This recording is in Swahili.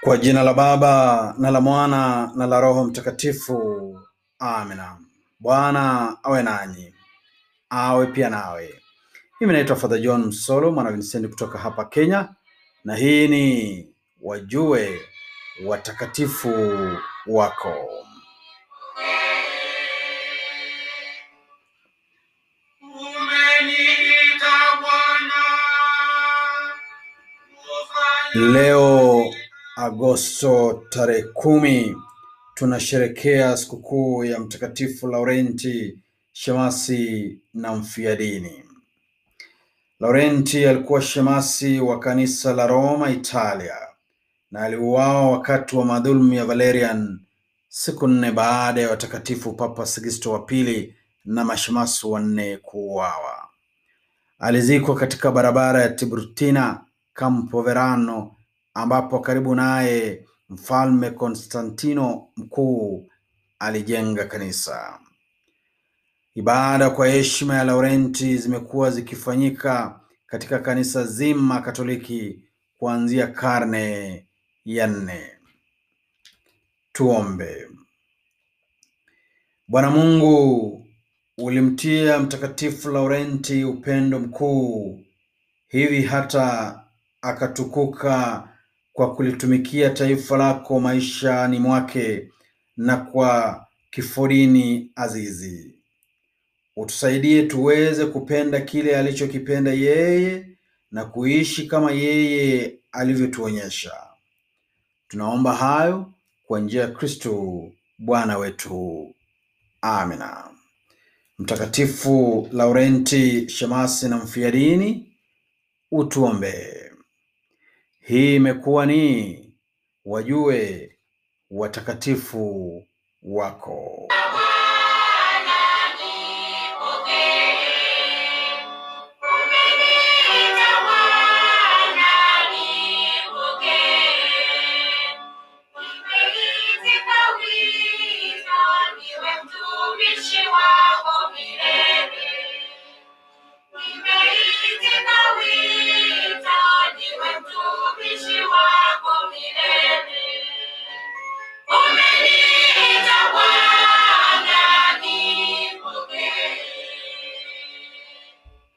Kwa jina la Baba na la Mwana na la Roho Mtakatifu, amina. Bwana awe nanyi, awe pia nawe. Mimi naitwa Father John Msolo, mwana Vincent kutoka hapa Kenya, na hii ni Wajue Watakatifu Wako. Leo Agosto tarehe kumi tunasherekea sikukuu ya Mtakatifu Laurenti shemasi na mfiadini. Laurenti alikuwa shemasi wa kanisa la Roma, Italia, na aliuawa wakati wa madhulumu ya Valerian siku nne baada ya watakatifu Papa Sigisto wa pili na mashemasi wanne kuuawa. Alizikwa katika barabara ya Tiburtina Campo Verano, ambapo karibu naye mfalme Konstantino mkuu alijenga kanisa. Ibada kwa heshima ya Laurenti zimekuwa zikifanyika katika kanisa zima Katoliki kuanzia karne ya nne. Tuombe. Bwana Mungu, ulimtia Mtakatifu Laurenti upendo mkuu hivi hata akatukuka kwa kulitumikia taifa lako maishani mwake na kwa kifodini azizi. Utusaidie tuweze kupenda kile alichokipenda yeye na kuishi kama yeye alivyotuonyesha. Tunaomba hayo kwa njia ya Kristo Bwana wetu. Amina. Mtakatifu Laurenti shemasi na mfiadini, utuombee. Hii imekuwa ni Wajue Watakatifu Wako.